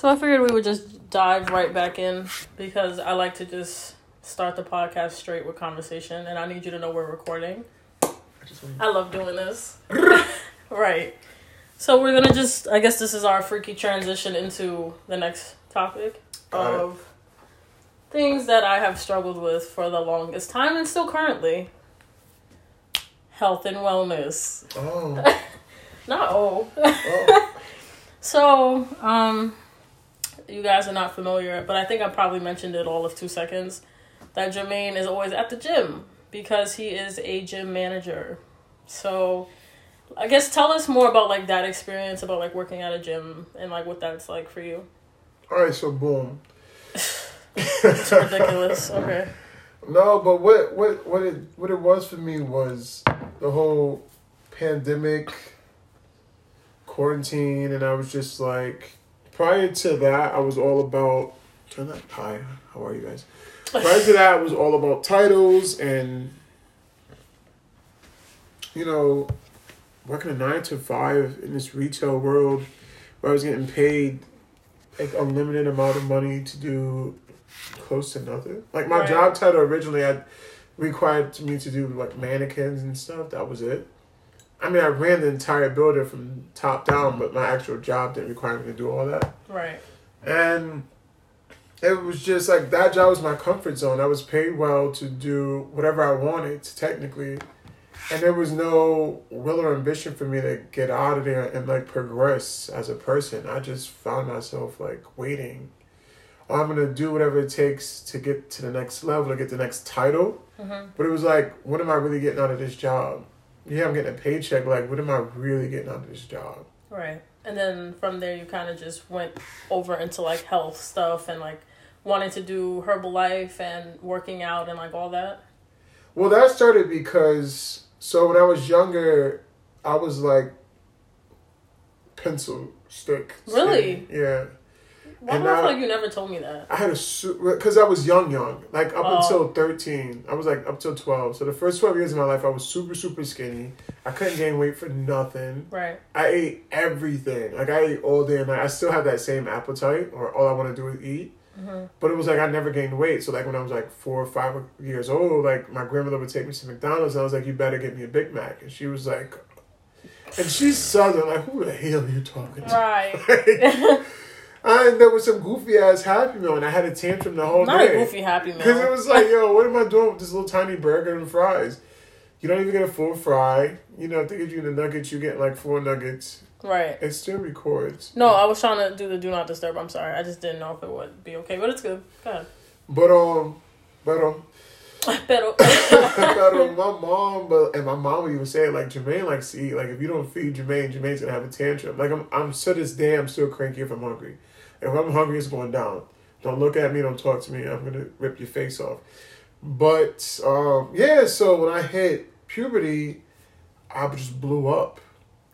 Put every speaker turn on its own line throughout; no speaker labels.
So I figured we would just dive right back in because I like to just start the podcast straight with conversation, and I need you to know we're recording. I I love doing this. right. So we're gonna just I guess this is our freaky transition into the next topic
Got it.
of things that I have struggled with for the longest time and still currently. Health and wellness.
Oh.
Not oh.
oh.
So, um, you guys are not familiar, but I think I probably mentioned it all of two seconds. That Jermaine is always at the gym because he is a gym manager. So, I guess tell us more about like that experience about like working at a gym and like what that's like for you.
All right, so boom.
It's ridiculous. Okay.
No, but what what what it what it was for me was the whole pandemic quarantine and I was just like prior to that I was all about turn that hi, how are you guys? Prior to that it was all about titles and you know working a nine to five in this retail world where I was getting paid like unlimited amount of money to do close to nothing. Like my
Right.
job title originally had required me to do like mannequins and stuff. That was it. I mean, I ran the entire building from top down, but my actual job didn't require me to do all that.
Right.
And it was just like that job was my comfort zone. I was paid well to do whatever I wanted, technically. And there was no will or ambition for me to get out of there and like progress as a person. I just found myself like waiting. I'm gonna do whatever it takes to get to the next level, to get the next title.
Mm-hmm.
But it was like, what am I really getting out of this job? Yeah, I'm getting a paycheck. Like, what am I really getting out of this job?
Right. And then from there, you kind of just went over into like health stuff and like wanting to do Herbalife and working out and like all that.
Well, that started because so when I was younger, I was like pencil stick.
Really?
skinny. Yeah.
Why
And
do I feel like you never told me that?
I had a super because I was young, young. Like up
Oh.
until thirteen, I was like up till twelve. So the first twelve years of my life, I was super, super skinny. I couldn't gain weight for nothing.
Right.
I ate everything. Like I ate all day and night. I still have that same appetite, or all I want to do is eat.
Mm-hmm.
But it was like I never gained weight. So like when I was like four or five years old, like my grandmother would take me to McDonald's. And I was like, "You better get me a Big Mac." And she was like, and she's southern. Like, who the hell are you talking to?
Right.
and there was some goofy ass Happy Meal, and I had a tantrum the whole
Not
day.
a goofy happy Meal.
Because it was like, yo, what am I doing with this little tiny burger and fries? You don't even get a full fry. You know, if they give you the nuggets, you get like four nuggets.
Right.
It still records.
No, I was trying to do the do not disturb. I'm sorry. I just didn't know if it would be okay, but it's good. Go ahead.
But um, but um,
Pero,
but um, my mom, but and my mom would even say like Jermaine likes to eat. Like if you don't feed Jermaine, Jermaine's gonna have a tantrum. Like I'm, I'm to this day, I'm still cranky if I'm hungry. If I'm hungry, it's going down. Don't look at me. Don't talk to me. I'm gonna rip your face off. But um, yeah. So when I hit puberty, I just blew up.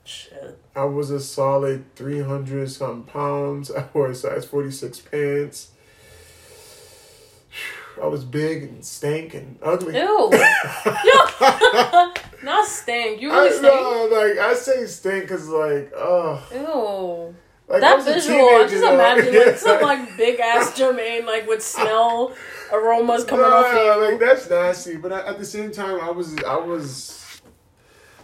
Shit.
I was a solid 300 something pounds. I wore a size 46 pants. I was big and stank and ugly.
Ew. Yo. Not stink. You really
I
stink?
know, like I say stink because like, oh,
Ew.
Like
that visual, I just imagine like some like big ass Jermaine like with smell aromas coming off
Nah,
you.
like that's nasty. But at at the same time, I was, I was,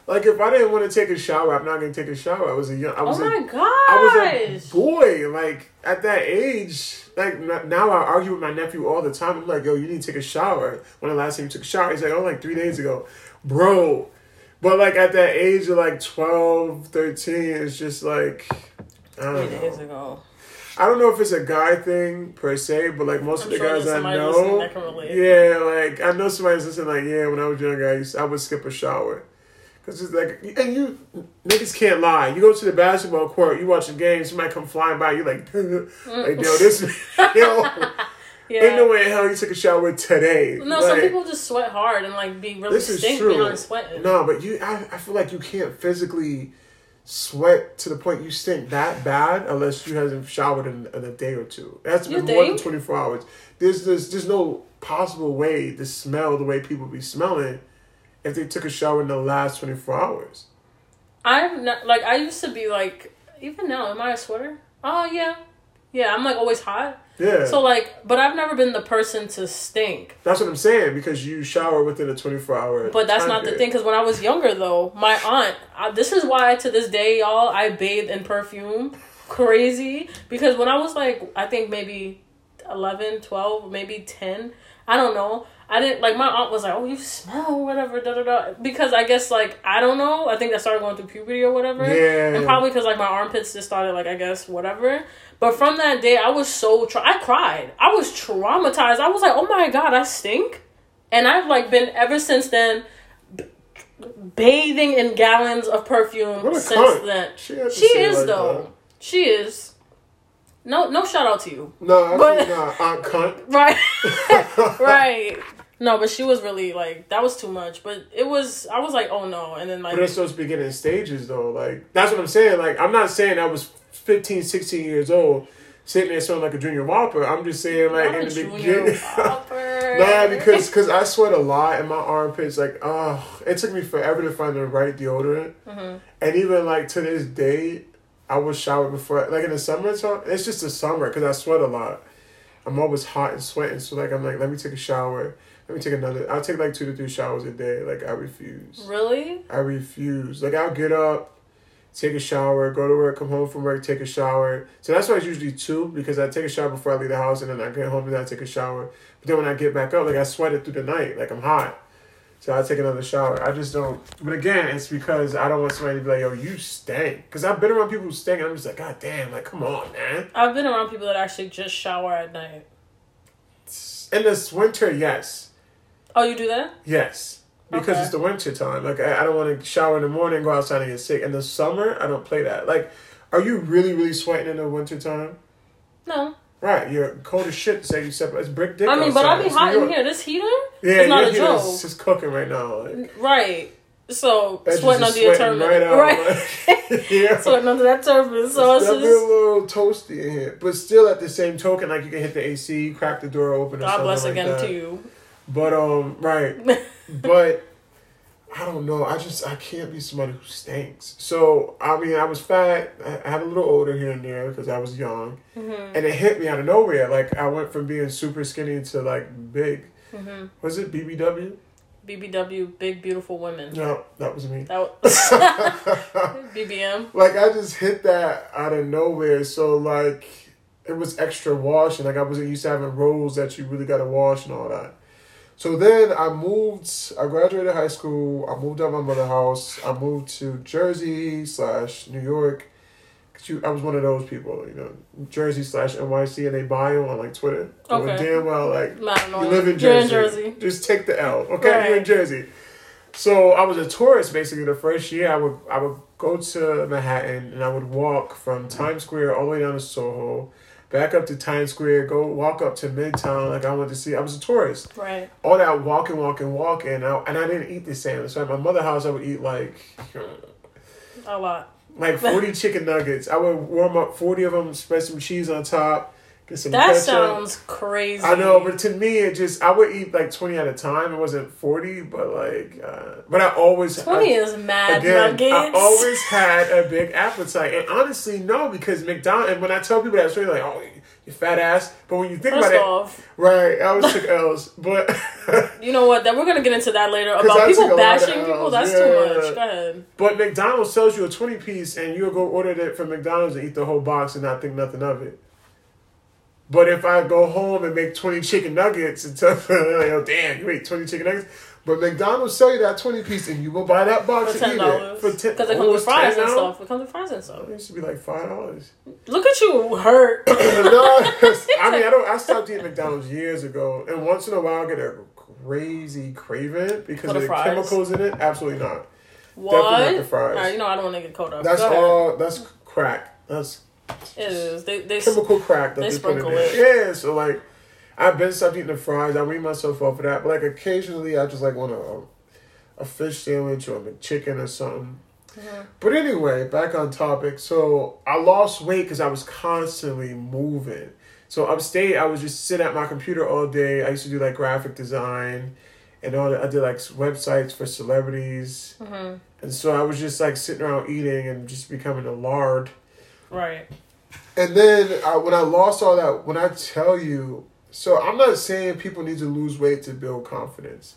like, if I didn't want to take a shower, I'm not gonna take a shower. I was a young, I
oh
was a,
my.
I was a boy. Like at that age, like now I argue with my nephew all the time. I'm like, yo, you need to take a shower. When the last time you took a shower? He's like, oh, like three days ago, bro. But like at that age of like 12, 13, it's just like I don't
days
know.
ago.
I don't know if it's a guy thing per se, but like most
I'm
of the
sure
guys I know,
that can relate.
yeah, like I know somebody's listening. Like, yeah, when I was younger, I used I would skip a shower. Cause it's like, and you niggas can't lie. You go to the basketball court, you watch a game, somebody come flying by, you like, like yo, this, yo,
Yeah.
ain't no way in hell you took a shower today.
no, some people just sweat hard and like be really
This is true.
sweating.
No, but you, I, I feel like you can't physically sweat to the point you stink that bad unless you haven't showered in, in a day or two. It has to be more than twenty four hours. There's, there's there's no possible way to smell the way people be smelling if they took a shower in the last twenty four hours.
I've not like I used to be like even now. Am I a sweater? Oh yeah, Yeah, I'm like always hot.
Yeah.
So like, but I've never been the person to stink.
that's what I'm saying because you shower within a 24 hour.
But that's not the thing. Because when I was younger, though, my aunt. I, this is why to this day, y'all, I bathe in perfume. Crazy. Because when I was like, I think maybe 11, 12, maybe 10, I don't know. I didn't like my aunt was like, "Oh, you smell whatever." Da da da. Because I guess like I don't know. I think I started going through puberty or whatever.
Yeah.
And probably because like my armpits just started like I guess whatever. But from that day, I was so tra- I cried. I was traumatized. I was like, "Oh my god, I stink," and I've like been ever since then b- bathing in gallons of perfume
What a
since
cunt.
then.
She,
She is
like
though. She is. No, no shout out to you.
that. No,
But-
actually not. Aunt cunt.
Right. right. No, but she was really like that was too much. But it was I was like, oh no, and then like
But it's those beginning stages though. Like that's what I'm saying. Like I'm not saying I was 15, 16 years old sitting there smelling like a junior whopper. I'm just saying like
not
in the beginning. Nah, because cause I sweat a lot and my armpits like oh it took me forever to find the right deodorant.
Mhm.
And even like to this day, I will shower before like in the summertime. It's just the summer because I sweat a lot. I'm always hot and sweating, so like I'm like let me take a shower. Let me take another. I'll take like two to three showers a day. Like I refuse.
Really?
I refuse. Like I'll get up, take a shower, go to work, come home from work, take a shower. So that's why it's usually two because I take a shower before I leave the house and then I get home and then I take a shower. But then when I get back up, like I sweated through the night, like I'm hot. So I take another shower. I just don't. But again, it's because I don't want somebody to be like, "Yo, you stink." Because I've been around people who stink, and I'm just like, "God damn!" Like, come on, man.
I've been around people that actually just shower at night.
In this winter, yes,
Oh, you do that?
yes, because
Okay.
it's the winter time. Like, I, I don't want to shower in the morning, go outside and get sick. In the summer, I don't play that. Like, are you really, really sweating in the winter time?
No.
Right, you're cold as shit. Say you separate. It's brick dick.
I mean, but. I'll be
It's
hot in here. This heater?
Yeah,
It's not a joke.
just cooking right now. Like,
Right. So sweating under your
sweating
turban.
right out.
Right.
Like, yeah.
sweating under that turban. So
it's
it's just
a little toasty in here, but still at the same token, like you can hit the AC, crack the door open. Or
God bless again
that.
to you.
But um, right, but I don't know. I just I can't be somebody who stinks. So I mean, I was fat. I had a little older here and there because I was young,
Mm-hmm.
and it hit me out of nowhere. Like I went from being super skinny to like big.
Mm-hmm.
Was it BBW?
BBW, big beautiful women.
No, that was me.
That was BBM.
like I just hit that out of nowhere. So like it was extra washing. Like I wasn't used to having rolls that you really got to wash and all that. So then I moved. I graduated high school. I moved out of my mother's house. I moved to Jersey slash New York. Cause you, I was one of those people, you know, Jersey slash NYC, and they buy you on like Twitter.
Okay.
damn well, like
I don't know.
you live in
You're
Jersey.
in Jersey.
Just take the L. Okay, you're in Jersey. So I was a tourist basically the first year. I would I would go to Manhattan and I would walk from Times Square all the way down to Soho, back up to Times Square, go walk up to Midtown. Like I went to see. I was a tourist.
Right.
All that walking, walking, walking. I, and I didn't eat the same. So at my mother's house, I would eat like
A lot.
like forty chicken nuggets. I would warm up forty of them, spread some cheese on top, get some
That
ketchup.
sounds crazy.
I know, but to me, it just I would eat like twenty at a time. It wasn't forty, but like, uh, but I always
twenty
I,
is mad
again.
nuggets.
I always had a big appetite, and honestly, no, because McDonald's. And when I tell people that story, they're like, "Oh, you fat ass," but when you think
First
about
off,
it, right? I always took L's, but
you know what? That we're gonna get into that later about people
took a lot of
bashing people. That's
yeah.
too much. Go ahead.
but McDonald's sells you a twenty piece, and you'll go order it from McDonald's and eat the whole box and not think nothing of it. But if I go home and make twenty chicken nuggets and tell them, like, oh damn, you ate twenty chicken nuggets. But McDonald's sell you that twenty piece and you will buy that box
For
and
ten
eat it
dollars.
for ten.
Because it
oh,
comes with fries and stuff. It comes with fries and stuff.
It should be like five dollars.
Look at you hurt.
no, I mean I don't. I stopped eating McDonald's years ago, and once in a while I get a crazy craving because of
the fries?
chemicals in it. Absolutely not.
what?
Definitely not the fries.
Alright, you know I don't want to get caught up.
That's all. That's crack. That's
is. They they
chemical crack that
They
they, put in
sprinkle
there. Yeah, so like I've been stopped eating the fries. I wean myself off of that, but like occasionally I just like want a a fish sandwich or a chicken or something.
Mhm.
But anyway, back on topic. So I lost weight because I was constantly moving. So upstate, I was just sitting at my computer all day. I used to do like graphic design, and all. that. I did like websites for celebrities,
Mhm.
and so I was just like sitting around eating and just becoming a lard.
Right.
And then I, when I lost all that, when I tell you, so I'm not saying people need to lose weight to build confidence,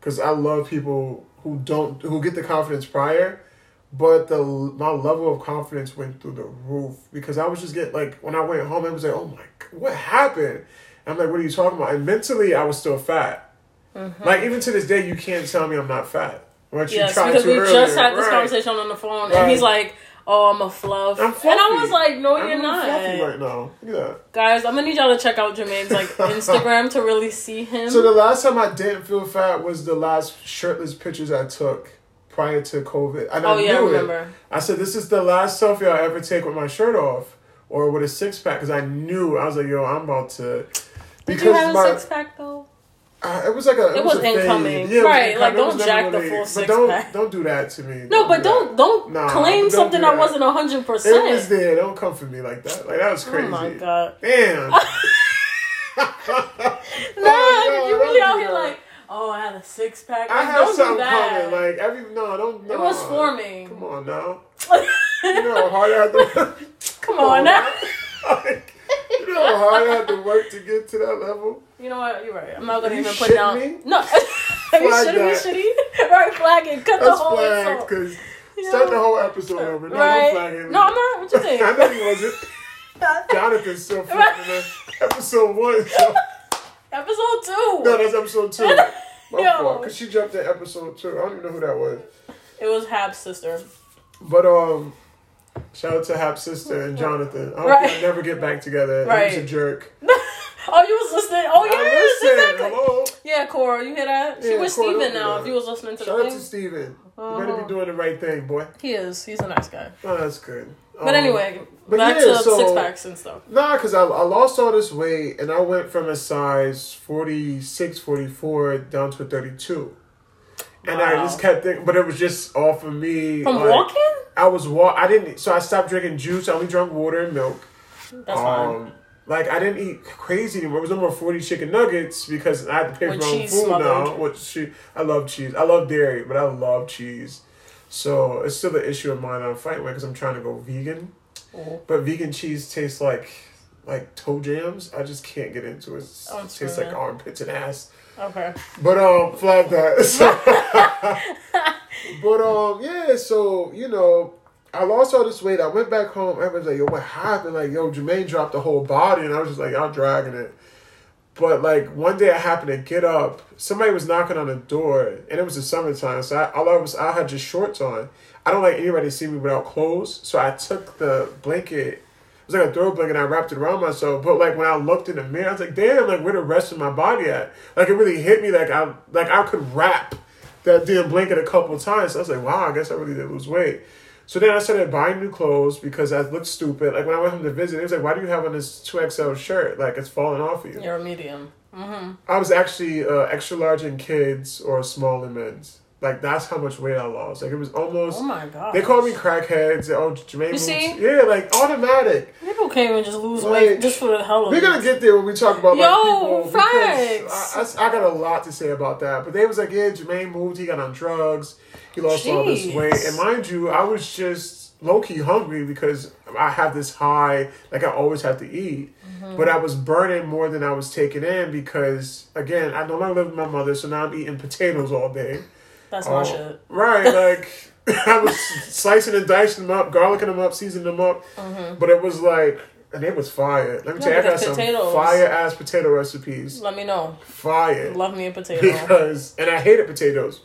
because I love people who don't who get the confidence prior, but the my level of confidence went through the roof because I was just getting like when I went home, I was like, oh my, God, what happened? I'm like, what are you talking about? And mentally, I was still fat.
Mm-hmm.
Like even to this day, you can't tell me I'm not fat.
Yes, because
to
we
earlier.
just had this
Right.
conversation on the phone,
Right.
and he's like, "Oh, I'm a fluff,"
I'm
and I was like, "No,
I'm
you're not."
fluffy right now. Look at that.
Guys, I'm gonna need y'all to check out Jermaine's like Instagram to really see him.
So the last time I didn't feel fat was the last shirtless pictures I took prior to COVID. And
oh
I
yeah, I
knew it.
remember.
I said, this is the last selfie I'll ever take with my shirt off or with a six pack because I knew I was like, yo, I'm about to.
Did you have a
my,
six pack though?
Uh, it was like a. It,
It
was,
was incoming.
Yeah, it was
Right, like, don't jack the full
but
six
don't,
pack.
Don't do that to me.
No, but
do
don't don't
Nah,
claim
don't
something
do
that
that.
wasn't hundred percent.
It was there. Don't come for me like that. Like that was crazy.
Oh my god.
Damn.
Nah,
Oh, no,
you
don't
really out here like, oh, I had a six pack.
I
Like,
had
don't do
something coming. Like every no, don't. No.
it was forming.
Come on now. You know how hard I had to.
Come on now.
like, you know how hard I had to work to get to that level.
You know what? You're right. I'm not gonna
You
even put down.
me?
No, are you shitting me? Shitty? Right, flag it. Cut the whole
flagged
insult.
because
Yeah.
start the whole episode over. No,
right?
don't flag.
No, I'm not. What you think?
I know he wasn't. Jonathan's still in episode one. So.
Episode two.
No, that's episode two. My
Yo.
fault. Because she jumped in episode two. I don't even know who that was.
It was Hab's sister.
But um, shout out to Hap's sister and Jonathan. I hope
Right.
they never get back together. He
Right.
was a jerk.
Oh, you was listening? Oh, yes, exactly.
Hello.
Yeah, Cora, you hear that? She
Yeah,
with
Cora,
Steven now. If you was listening to
Shout
the
out to
thing,
Steven. You better
Uh-huh.
be doing the right thing, boy.
he is. He's a nice guy.
Oh, that's good.
But
Um,
anyway,
but
back
yeah,
to
so-
six packs and stuff.
Nah, because I, I lost all this weight and I went from a size 46, 44 down to a 32. And I just kept thinking, but it was just off of me.
From
like,
walking?
I was walk. I didn't. So I stopped drinking juice. I only drank water and milk.
That's fine.
Like I didn't eat crazy anymore. It was no more forty chicken nuggets because I had to pay
With
for my own food now. Which she, I love cheese. I love dairy, but I love cheese. So it's still an issue of mine. I'm fighting with because I'm trying to go vegan.
Oh.
But vegan cheese tastes like like toe jams. I just can't get into it. It
Oh,
tastes like armpits and ass.
Okay.
But um, flag that. But um, yeah. So you know, I lost all this weight. I went back home. Everyone's like, "Yo, what happened?" Like, "Yo, Jermaine dropped the whole body," and I was just like, "I'm dragging it." But like one day, I happened to get up. Somebody was knocking on the door, and it was the summertime. So I, all I was, I had just shorts on. I don't like anybody to see me without clothes. So I took the blanket. It was like a throw blanket. and I wrapped it around myself. But like when I looked in the mirror, I was like, "Damn! Like where the rest of my body at?" Like it really hit me. Like I, like I could wrap that damn blanket a couple times. So I was like, "Wow! I guess I really did lose weight." So then I started buying new clothes because I looked stupid. Like when I went home to visit, it was like, "Why do you have on this two XL shirt? Like it's falling off of you."
You're a medium. Mm-hmm.
I was actually uh, extra large in kids or small in men's. Like that's how much weight I lost. Like it was almost.
Oh my god.
They called me crackheads. Oh, Jermaine.
see?
Yeah, like automatic.
People can't even just lose
Like,
weight just for the hell of
We're gonna get there when we talk about like
Yo,
people.
facts.
I, I, I got a lot to say about that. But they was like, yeah, Jermaine moved. He got on drugs. He lost all this weight. And mind you, I was just low key hungry because I have this high. Like I always have to eat.
Mm-hmm.
But I was burning more than I was taking in because again, I no longer live with my mother, so now I'm eating potatoes all day.
That's my
Oh,
shit.
Right, like I was slicing and dicing them up, garlicking them up, seasoning them up. Mm-hmm. But it was like, and it was fire. Let me tell you, I got
because
some fire ass potato recipes.
Let me know.
Fire.
Love me a potato.
Because, and I hated potatoes.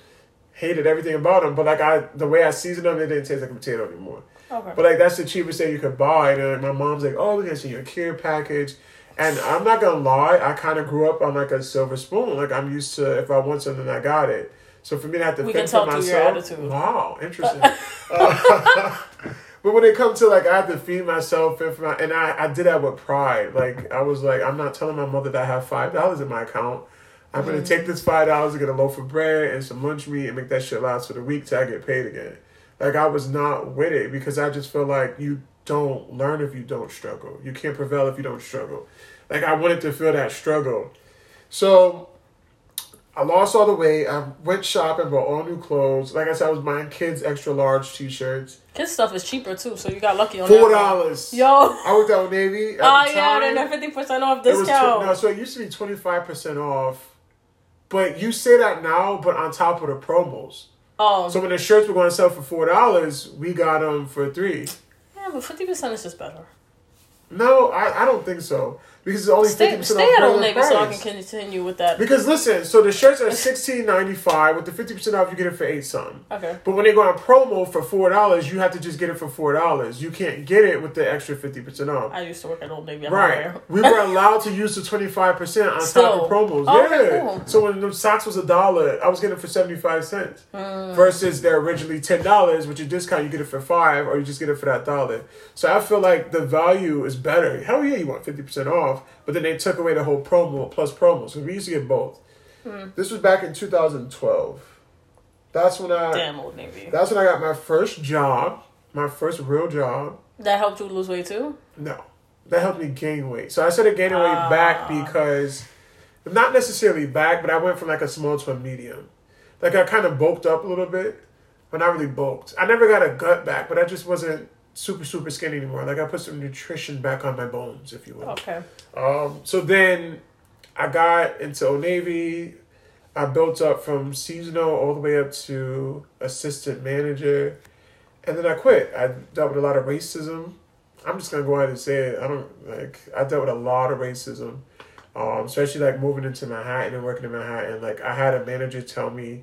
Hated everything about them. But like I, the way I seasoned them, it didn't taste like a potato anymore.
okay.
But like that's the cheapest thing you could buy. And then my mom's like, "Oh, look at your care package." And I'm not gonna lie, I kind of grew up on like a silver spoon. Like I'm used to if I want something, I got it. So for me to have to
We
for
tell through your
myself, wow, interesting. Uh, but when it comes to like I have to feed myself, for my, and I I did that with pride. Like I was like, I'm not telling my mother that I have five dollars in my account. I'm gonna take this five dollars and get a loaf of bread and some lunch meat and make that shit last for the week till I get paid again. Like I was not with it because I just feel like you don't learn if you don't struggle. You can't prevail if you don't struggle. Like I wanted to feel that struggle. So I lost all the weight. I went shopping, bought all new clothes. Like I said, I was buying kids extra large T-shirts.
Kids stuff is cheaper too, so you got lucky on
Four
that.
dollars.
Yo.
I worked out with Navy.
Oh
the
yeah,
time,
that fifty percent off
it was tw-
discount.
no, so it used to be twenty five percent off. But you say that now, but on top of the promos.
oh,
So when the shirts were going to sell for four dollars, we got them for three.
yeah, but fifty percent is just better.
No, I, I don't think so because it's only fifty
Stay,
percent
stay at Old Navy so I can continue with that.
Because listen, so the shirts are sixteen ninety five with the fifty percent off. You get it for eight something.
Okay.
But when they go on promo for four dollars, you have to just get it for four dollars. You can't get it with the extra fifty percent off.
I used to work at Old Navy.
Right. We were allowed to use the twenty five percent on
Still.
top of promos.
Oh,
yeah.
okay, cool.
So when the socks was a dollar, I was getting it for seventy five cents.
Mm.
Versus they're originally ten dollars, which you discount, you get it for five, or you just get it for that dollar. So I feel like the value is better. Hell yeah, you want fifty percent off, but then they took away the whole promo plus promos. So we used to get both.
Mm.
This was back in two thousand twelve. That's when I
Damn Old Navy.
that's when I got my first job, my first real job.
That helped you lose weight too.
No, that helped me gain weight. So I started gaining weight
Ah.
back because, not necessarily back, but I went from like a small to a medium. Like I kind of bulked up a little bit, but not really bulked. I never got a gut back, but I just wasn't super super skinny anymore. Like I put some nutrition back on my bones, if you will.
Okay.
Um, so then I got into Old Navy. I built up from seasonal all the way up to assistant manager. And then I quit. I dealt with a lot of racism. I'm just gonna go ahead and say it. I don't like I dealt with a lot of racism. Um, especially like moving into Manhattan and working in Manhattan. Like I had a manager tell me,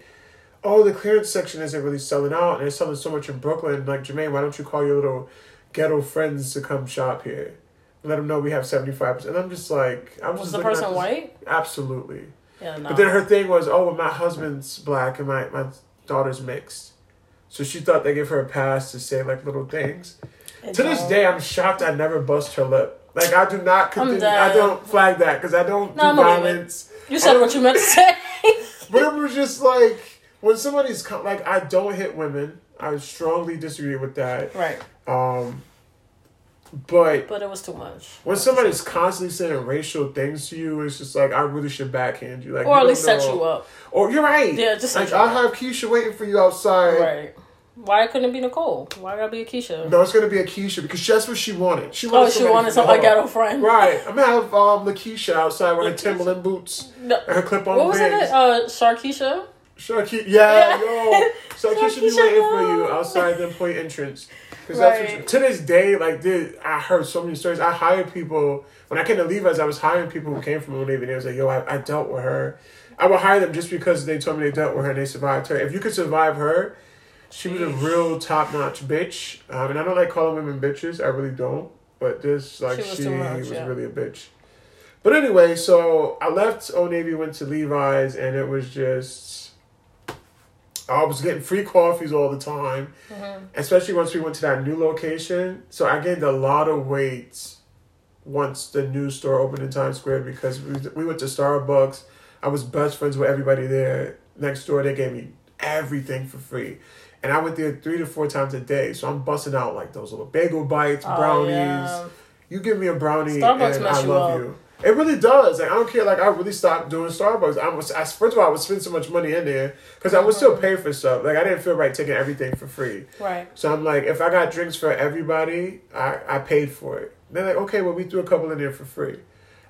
Oh, the clearance section isn't really selling out and they're selling so much in Brooklyn. Like Jermaine, why don't you call your little ghetto friends to come shop here? Let them know we have seventy five percent. And I'm just like, I'm
Was
just
the person
this-
white?
Absolutely.
Yeah, no.
But then her thing was, oh, well, my husband's black and my, my daughter's mixed. So she thought they gave her a pass to say like little things.
It
To this
don't.
day, I'm shocked I never bust her lip. Like I do not continue. I don't flag that because I don't
No,
do violence.
You said what you meant to say.
But it was just like when somebody's co- like, I don't hit women. I strongly disagree with that.
right.
Um, but
But it was too much.
when somebody's constantly saying racial things to you, it's just like I really should backhand you. Like
Or
you
at least
don't
set you up.
Or you're right.
Yeah, just
like I
up.
have Keisha waiting for you outside.
Right. Why couldn't it be Nicole? Why gotta be a Keisha?
No, it's gonna be a Keisha because that's what she wanted. She wanted
oh, she wanted
from
some
the
a
hall.
ghetto friend.
Right. I'm gonna have um Lakeisha outside wearing her Timberland boots
No.
and her clip on
What was it?
wigs.
Uh, Sharkeisha.
Sharky, yeah,
Yeah.
yo, Sharkeisha be
Sharkeisha,
waiting for you outside the point entrance. Because
Right.
to this day, like, dude, I heard so many stories. I hired people when I came to Levi's. I was hiring people who came from Navy. And they was like, yo, I, I dealt with her. I would hire them just because they told me they dealt with her and they survived her. If you could survive her, she was a real top notch bitch. Um, and I don't like calling women bitches. I really don't. But this, like,
She
she
was
was,
too much, yeah.
really a bitch. But anyway, so I left Old Navy, went to Levi's, and it was just. I was getting free coffees all the time,
Mm-hmm.
especially once we went to that new location. So I gained a lot of weight once the new store opened in Times Square because we, we went to Starbucks. I was best friends with everybody there. Next door, they gave me everything for free. And I went there three to four times a day. So I'm busting out like those little bagel bites,
Oh,
brownies.
yeah.
You give me a brownie
Starbucks
and I love
up.
you. It really does. Like I don't care. Like I really stopped doing Starbucks. I was I, first of all I would spend so much money in there because I would still pay for stuff. Like I didn't feel right taking everything for free.
Right.
So I'm like, if I got drinks for everybody, I I paid for it. They're like, okay, well we threw a couple in there for free.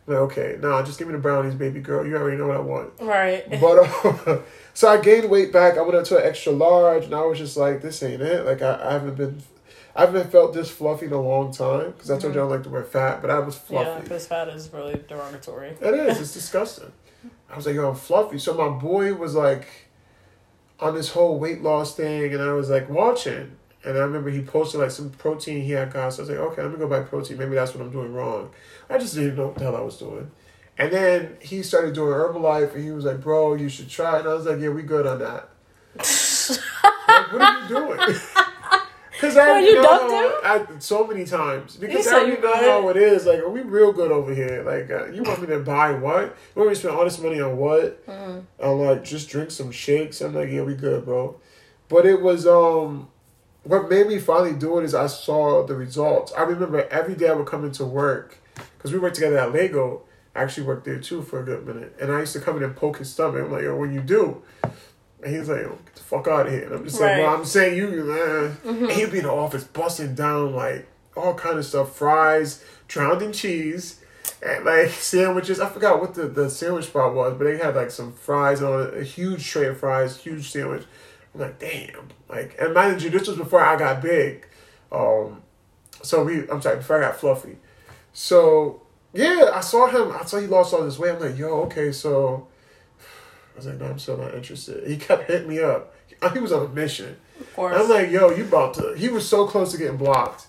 I'm like okay, no, just give me the brownies, baby girl. You already know what I want.
Right.
But uh, so I gained weight back. I went up to an extra large, and I was just like, this ain't it. Like I, I haven't been. I haven't felt this fluffy in a long time because I told you I mm-hmm. like to wear fat, but I was fluffy.
Yeah, because fat is really derogatory.
It is. It's disgusting. I was like, yo, I'm fluffy. So my boy was like on this whole weight loss thing, and I was like watching. And I remember he posted like some protein he had got. So I was like, okay, let me go buy protein. Maybe that's what I'm doing wrong. I just didn't know what the hell I was doing. And then he started doing Herbalife, and he was like, bro, you should try. it. And I was like, yeah, we good on that. like, what are you doing? Because I
Well, you dumped
how, I, so many times. Because I already know how it is. Like, are we real good over here? Like, uh, you want me to buy what? You want me to spend all this money on what?
Mm-hmm.
I'm like, just drink some shakes. I'm like, yeah, we good, bro. But it was um, what made me finally do it is I saw the results. I remember every day I would come into work because we worked together at Lego. I actually worked there too for a good minute. And I used to come in and poke his stomach. I'm like, yo, what you do? And he's like, yo, get the fuck out of here. And I'm just like, well, I'm saying you, man. And he'd be in the office busting down like all kind of stuff, fries, drowned in cheese, and like sandwiches. I forgot what the, the sandwich spot was, but they had like some fries on it, a huge tray of fries, huge sandwich. I'm like, damn. Like, and mind you, this was before I got big. Um, so we, I'm sorry, before I got fluffy. So yeah, I saw him. I saw he lost all this weight. I'm like, yo, okay, so I was like, no, I'm still not interested. He kept hitting me up. He was on a mission.
Of course.
I'm like, yo, you about to? He was so close to getting blocked.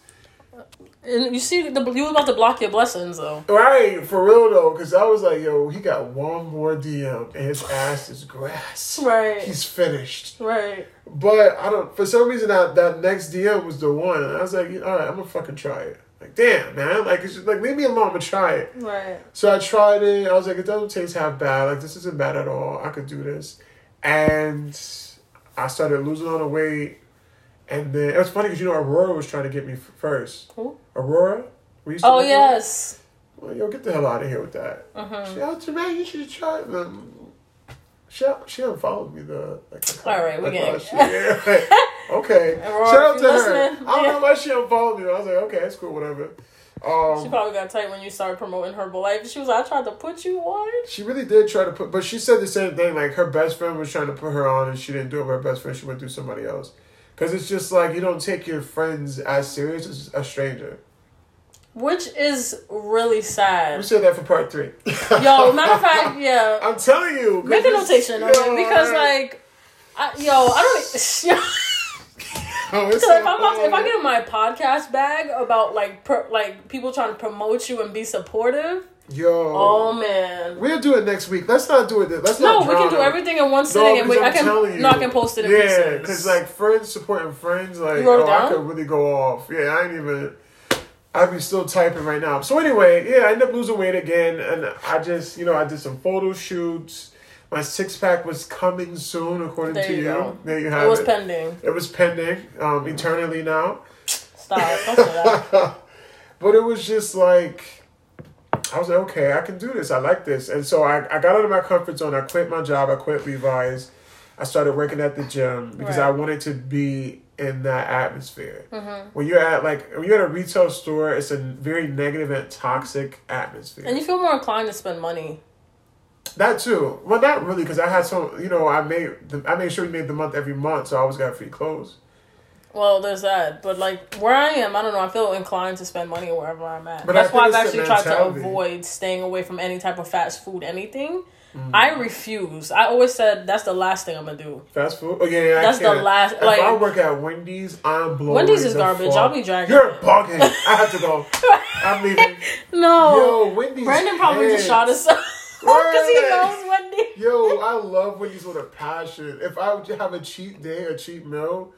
and you see, the, you was about to block your blessings though.
Right, for real though, because I was like, yo, he got one more DM and his ass is grass.
Right.
He's finished.
Right.
But I don't. For some reason, that that next DM was the one. I was like, all right, I'm gonna fucking try it. Like, damn, man. Like, it's just, like leave me alone. I'm gonna try it.
Right.
So I tried it. I was like, it doesn't taste half bad. Like this isn't bad at all. I could do this. And I started losing all the weight. And then it was funny because you know Aurora was trying to get me first.
Who?
Aurora. We
Oh yes.
Well, yo, get the hell out of here with that.
Mhm.
She to man, you should try it. She she unfollowed me though. like.
All right, we
like,
getting-.
Yeah, okay.
Aurora,
Shout out to
you
her.
listening,
I don't know why she unfollowed me. I was like, okay, that's cool, whatever. Um,
She probably got tight when you started promoting her Herbalife. She was like, I tried to put you on.
She really did try to put, but she said the same thing. Like her best friend was trying to put her on, and she didn't do it. with Her best friend, she went through somebody else. Because it's just like you don't take your friends as serious as a stranger.
Which is really sad.
We said that for part three.
Yo, matter of fact, yeah.
I'm telling you.
Make a notation on
yo,
it because, like, I, yo, I don't.
oh, it's
So if I'm
so
if I get in my podcast bag about like per, like people trying to promote you and be supportive,
yo,
oh man.
we'll do it next week. Let's not do it. th- Let's
No, we can do everything in one
No,
sitting, and we,
because
I can
telling you.
no, I can post it in
yeah, because like friends supporting friends, like
You wrote it
oh, I could really go off. Yeah, I ain't even. I'd be still typing right now. So anyway, yeah, I ended up losing weight again, and I just, you know, I did some photo shoots. My six pack was coming soon, according
There
to
you
you. There you have
it was
it.
pending.
it was pending, um, eternally now.
Stop. Don't say that.
but it was just like I was like, okay, I can do this. I like this. And so I, I got out of my comfort zone. I quit my job. I quit Levi's. I started working at the gym because I wanted to be in that atmosphere.
Mm-hmm.
When you're at like when you're at a retail store, it's a very negative and toxic atmosphere.
And you feel more inclined to spend money.
that too. Well, not really because I had some. You know, I made the, I made sure we made the month every month, so I always got free clothes.
Well, there's that, but like where I am, I don't know. I feel inclined to spend money wherever I'm at.
But
That's why I've actually tried to avoid staying away from any type of fast food, anything.
Mm.
I refuse. I always said that's the last thing I'm gonna do.
Fast food. Oh yeah, yeah.
That's the last-
If
like-
I work at Wendy's, I'm blowing.
Wendy's is garbage.
fuck.
I'll be dragging
You're bugging. I have to go. I'm leaving.
No,
Yo, Wendy's.
Brandon probably just
hits.
shot himself because he knows Wendy.
Yo, I love Wendy's with a passion. If I would have a cheat day, a cheat meal,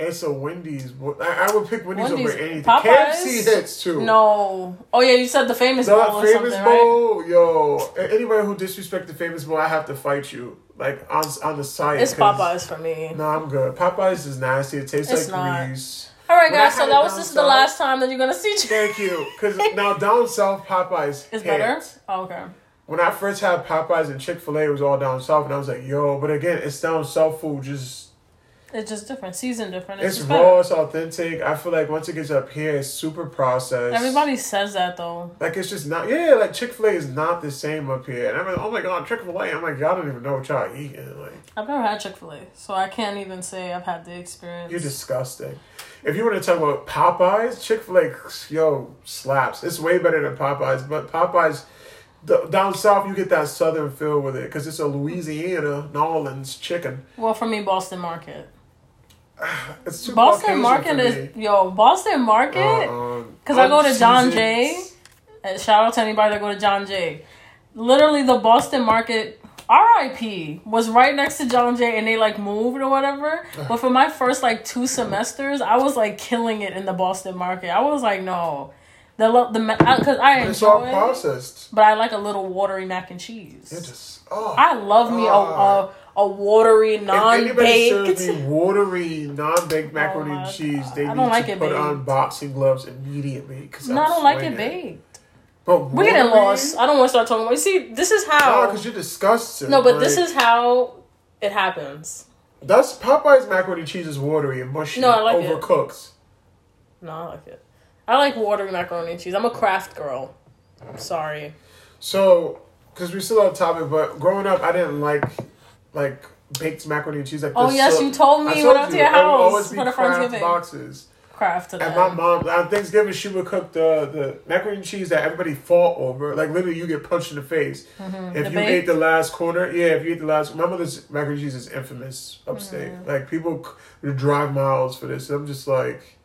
it's a Wendy's. I, I would pick Wendy's,
Wendy's.
over anything.
Popeyes?
KFC hits too.
No. Oh yeah, you said the famous bowl
The
or
famous
something, right?
bowl, yo. Anybody who disrespect the famous bowl, I have to fight you. Like on on the site.
It's Popeyes for me.
No, I'm good. Popeyes is nasty. It tastes
It's
like
not.
grease.
All right,
When
guys. So that was this is the last time that you're gonna see.
Thank you. Because now down south, Popeyes is
better. Oh, okay.
When I first had Popeyes and Chick Fil A, it was all down south, and I was like, "Yo!" But again, it's down south food. Just
It's just different. Season different. It's,
it's raw,
better.
it's authentic. I feel like once it gets up here, it's super processed.
Everybody says that though.
like it's just not. Yeah, like Chick Fil A is not the same up here. And I'm like, "Oh my god, Chick Fil A!" I'm like, "Y'all don't even know what y'all eating." Like
I've never had Chick Fil A, so I can't even say I've had the experience.
you're disgusting. If you want to talk about Popeyes, Chick Fil A, yo, slaps. It's way better than Popeyes, but Popeyes. The, down south, you get that southern feel with it because it's a Louisiana, New Orleans chicken.
well, for me, Boston Market.
It's too
Boston Market is yo Boston Market.
Uh, uh,
because I go to John Jay. And shout out to anybody that go to John Jay. Literally, the Boston Market RIP was right next to John Jay, and they like moved or whatever. But for my first like two semesters, I was like killing it in the Boston Market. I was like, no, the the because I
It's all
enjoy, it,
processed.
but I like a little watery mac and cheese.
It just oh.
I love me a, a watery non-baked.
watery, non-baked oh macaroni
Oh
and cheese,
God.
they
I
need
like
to
it
put
baked.
on boxing gloves immediately. Cause
No, I don't like it baked.
But
We're getting lost. I don't want to start talking about. You see, this is how we're getting
watery?
lost. I don't want to start talking about. You see, this is
Nah,
how.
cause you're disgusting.
no, but this is how it happens.
that's Popeye's macaroni and cheese is watery and mushy.
No, I like it.
overcooked.
No, I like it. I like watery macaroni and cheese. I'm a Kraft girl. I'm sorry.
So, because we're still on topic, but growing up, I didn't like like baked macaroni and cheese. Like
Oh yes,
so-
you told me
I
you
told
went out to your house for the
Kraft
Friendsgiving.
boxes.
Kraft
And my mom on Thanksgiving she would cook the the macaroni and cheese that everybody fought over. Like literally, you get punched in the face if
Mm-hmm. The
you
baked?
ate the last corner. Yeah, if you ate the last. My mother's macaroni and cheese is infamous upstate.
Mm.
Like people would drive miles for this. I'm just like,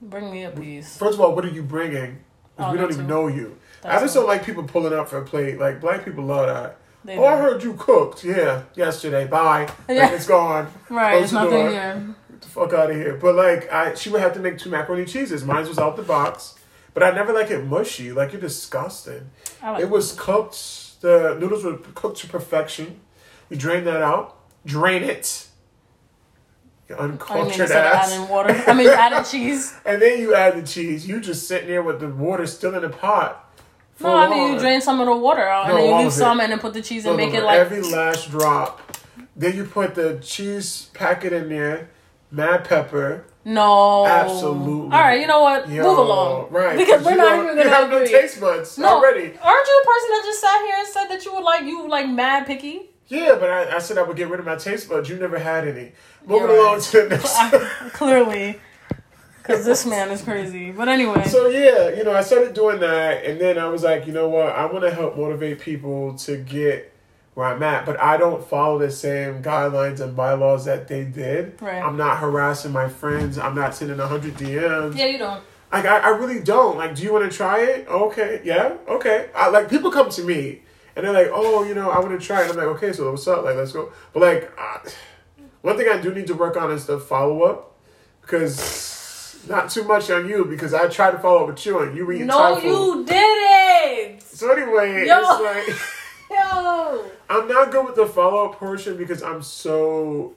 Bring me a piece.
first of all, what are you bringing?
Oh,
we don't even
too.
know you. I just don't like people pulling up for a plate. Like black people love that.
They
Oh, I heard you cooked. Yeah, yesterday. Bye.
Yeah.
Like, it's gone.
Right,
Close
it's
the
nothing
door.
here.
Get the fuck out of here. But like, I she would have to make two macaroni cheeses. Mine was out the box, but I never like it mushy. Like you're disgusting.
I like
It was cooked. The noodles were cooked to perfection. You drain that out. Drain it. You
I mean,
uncultured
instead
ass.
adding water. I mean, adding cheese.
And then you add the cheese. You just sitting there with the water still in the pot.
No, I mean you drain some of the water out
No,
and then you leave
of it.
some and then put the cheese and
No,
make
no,
it like
every last drop. Then you put the cheese packet in there, mad pepper.
no.
Absolutely.
All right, you know what?
Yo,
Move along.
right?
Because we're not even
You
gonna
have no
agree.
taste buds
No.
already.
Aren't you the person that just sat here and said that you would like you like mad picky?
Yeah, but I, I said I would get rid of my taste buds. You never had any. Moving
You're
along
right.
to the next.
Clearly, because this man is crazy. But anyway,
So yeah, you know, I started doing that, and then I was like, you know what? I want to help motivate people to get where I'm at, but I don't follow the same guidelines and bylaws that they did.
Right.
I'm not harassing my friends. I'm not sending hundred DMs.
yeah, you don't.
Like I, I really don't. Like, do you want to try it? Okay, yeah, okay. I, like people come to me and they're like, oh, you know, I want to try it. And I'm like, okay, so what's up? Like, let's go. But like, one thing I do need to work on is the follow up because not too much on you because I tried to follow up with you and you were eating
No, you didn't.
So anyway,
Yo.
it's like
Yo.
I'm not good with the follow up portion because I'm so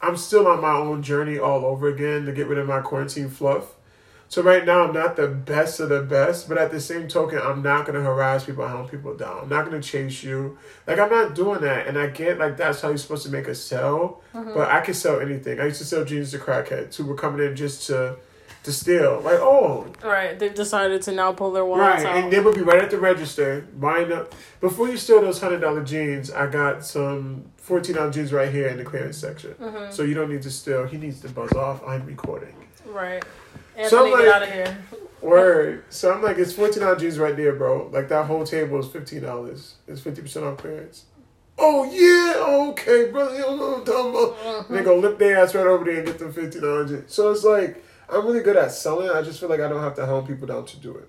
I'm still on my own journey all over again to get rid of my quarantine fluff. So right now I'm not the best of the best, but at the same token, I'm not gonna harass people, hound people down. I'm not gonna chase you. Like I'm not doing that. And I get like that's how you're supposed to make a sell. Mm-hmm. But I can sell anything. I used to sell jeans to crackheads who were coming in just to to steal. Like, oh,
Right, they've decided to now pull their
Right,
wallets
and they would be right at the register buying up. Before you steal those hundred dollar jeans, I got some fourteen ounce jeans right here in the clearance section.
Mm-hmm.
So you don't need to steal. He needs to buzz off. I'm recording.
Right.
So,
Anthony,
like-
get out of here.
Word. So I'm like, it's fourteen ounce jeans right there, bro. Like that whole table is fifteen dollars. It's fifty percent off clearance. Oh yeah, okay, brother. You know what I'm talking about.
Mm-hmm.
And they go lift their ass right over there and get them fifteen dollars. So it's like I'm really good at selling. I just feel like I don't have to hound people down to do it.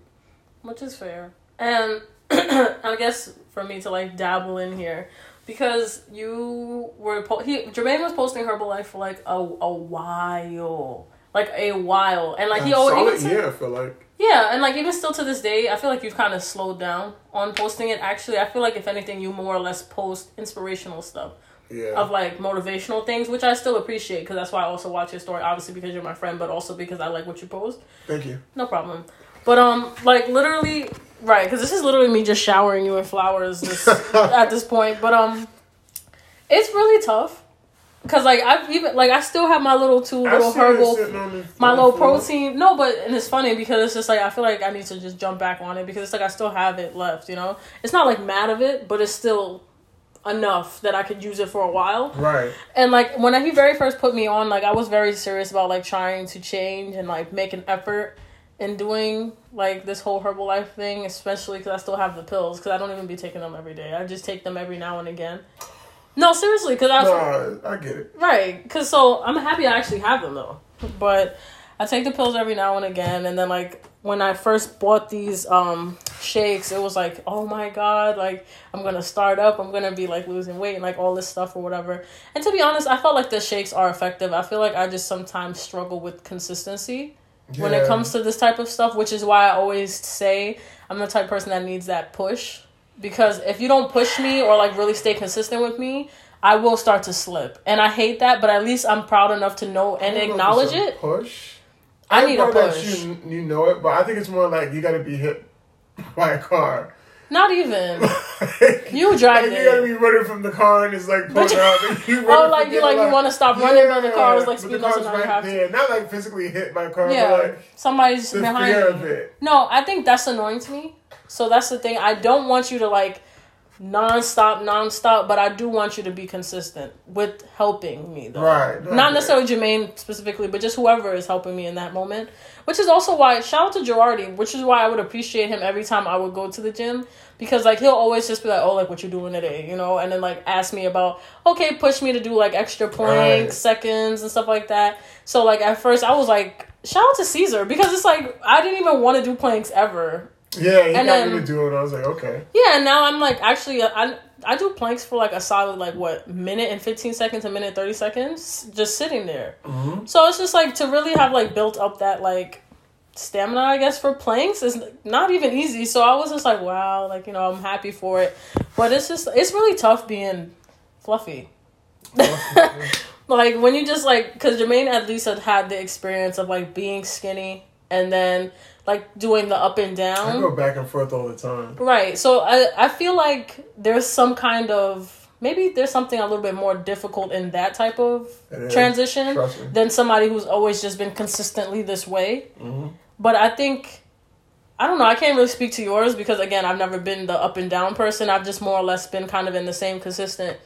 Which is fair. And I guess for me to like dabble in here, because you were po- he Jermaine was posting Herbalife for like a a while, like a while, and like he always
solid
even
year. I feel like.
yeah, and like even still to this day, I feel like you've kind of slowed down on posting it. Actually, I feel like if anything, you more or less post inspirational stuff
Yeah.
of like motivational things, which I still appreciate because that's why I also watch your story. Obviously, because you're my friend, but also because I like what you post.
Thank you.
No problem. But um, like literally, right? Because this is literally me just showering you in flowers this, at this point. But um, it's really tough. Cause like I've even like I still have my little two little herbal,
sitting on the-
my little protein. No, but and it's funny because it's just like I feel like I need to just jump back on it because it's like I still have it left. You know, it's not like mad of it, but it's still enough that I could use it for a while.
Right.
And like when he very first put me on, like I was very serious about like trying to change and like make an effort in doing like this whole Herbalife thing, especially because I still have the pills because I don't even be taking them every day. I just take them every now and again. No, seriously, because I
No, I get it.
right, because so I'm happy I actually have them though, but I take the pills every now and again, and then like when I first bought these um shakes, it was like, oh my god, like I'm gonna start up, I'm gonna be like losing weight and like all this stuff or whatever. And to be honest, I felt like the shakes are effective. I feel like I just sometimes struggle with consistency when it comes to this type of stuff, which is why I always say I'm the type of person that needs that push. Because if you don't push me or like really stay consistent with me, I will start to slip. And I hate that, but at least I'm proud enough to know and
know
acknowledge it.
Push.
I need a push.
You, you know it, but I think it's more like you got to be hit by a car.
Not even.
Like,
You drive
like, you gotta be running from the car and it's like pulling
you-
out. you
Oh, like you like you want to stop running, but the car is like
the car's right there. Not like physically hit by a car,
Yeah,
but like
somebody's behind
fear it.
No, I think that's annoying to me. So that's the thing. I don't want you to like non-stop, non-stop, but I do want you to be consistent with helping me though.
Right.
Not necessarily Jermaine specifically, but just whoever is helping me in that moment. Which is also why shout out to Girardi, which is why I would appreciate him every time I would go to the gym. Because like he'll always just be like, Oh, like what you doing today, you know, and then like ask me about okay, push me to do like extra planks,
Right.
seconds and stuff like that. So like at first I was like, shout out to Caesar because it's like I didn't even want to do planks ever.
Yeah, he
And
got
then-
me to do it. and I was like, okay.
Yeah, and now I'm like actually I I do planks for like a solid like what minute and fifteen seconds, a minute thirty seconds, just sitting there.
Mhm.
So it's just like to really have like built up that like stamina, I guess, for planks is not even easy. So I was just like, wow, like you know, I'm happy for it, but it's just it's really tough being fluffy. like when you just like because Jermaine at least had had the experience of like being skinny and then like doing the up and down.
I go back and forth all the time.
Right. So I I feel like there's some kind of maybe there's something a little bit more difficult in that type of transition than somebody who's always just been consistently this way.
hmm
But I think I don't know, I can't really speak to yours because again, I've never been the up and down person. I've just more or less been kind of in the same consistent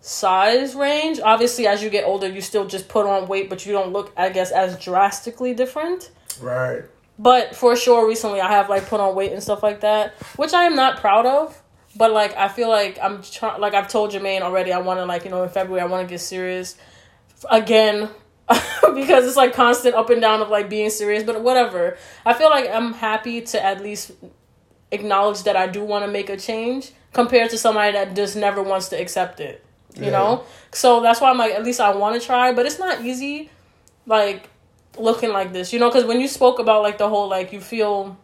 size range. Obviously, as you get older, you still just put on weight, but you don't look I guess as drastically different.
Right.
But for sure, recently I have like put on weight and stuff like that, which I am not proud of. But like I feel like I'm trying. Like I've told Jermaine already, I want to like you know in February I want to get serious again because it's like constant up and down of like being serious. But whatever, I feel like I'm happy to at least acknowledge that I do want to make a change compared to somebody that just never wants to accept it. You
Yeah.
know, so that's why I'm like at least I want to try, but it's not easy. Like looking like this, you know, because when you spoke about like the whole like you feel,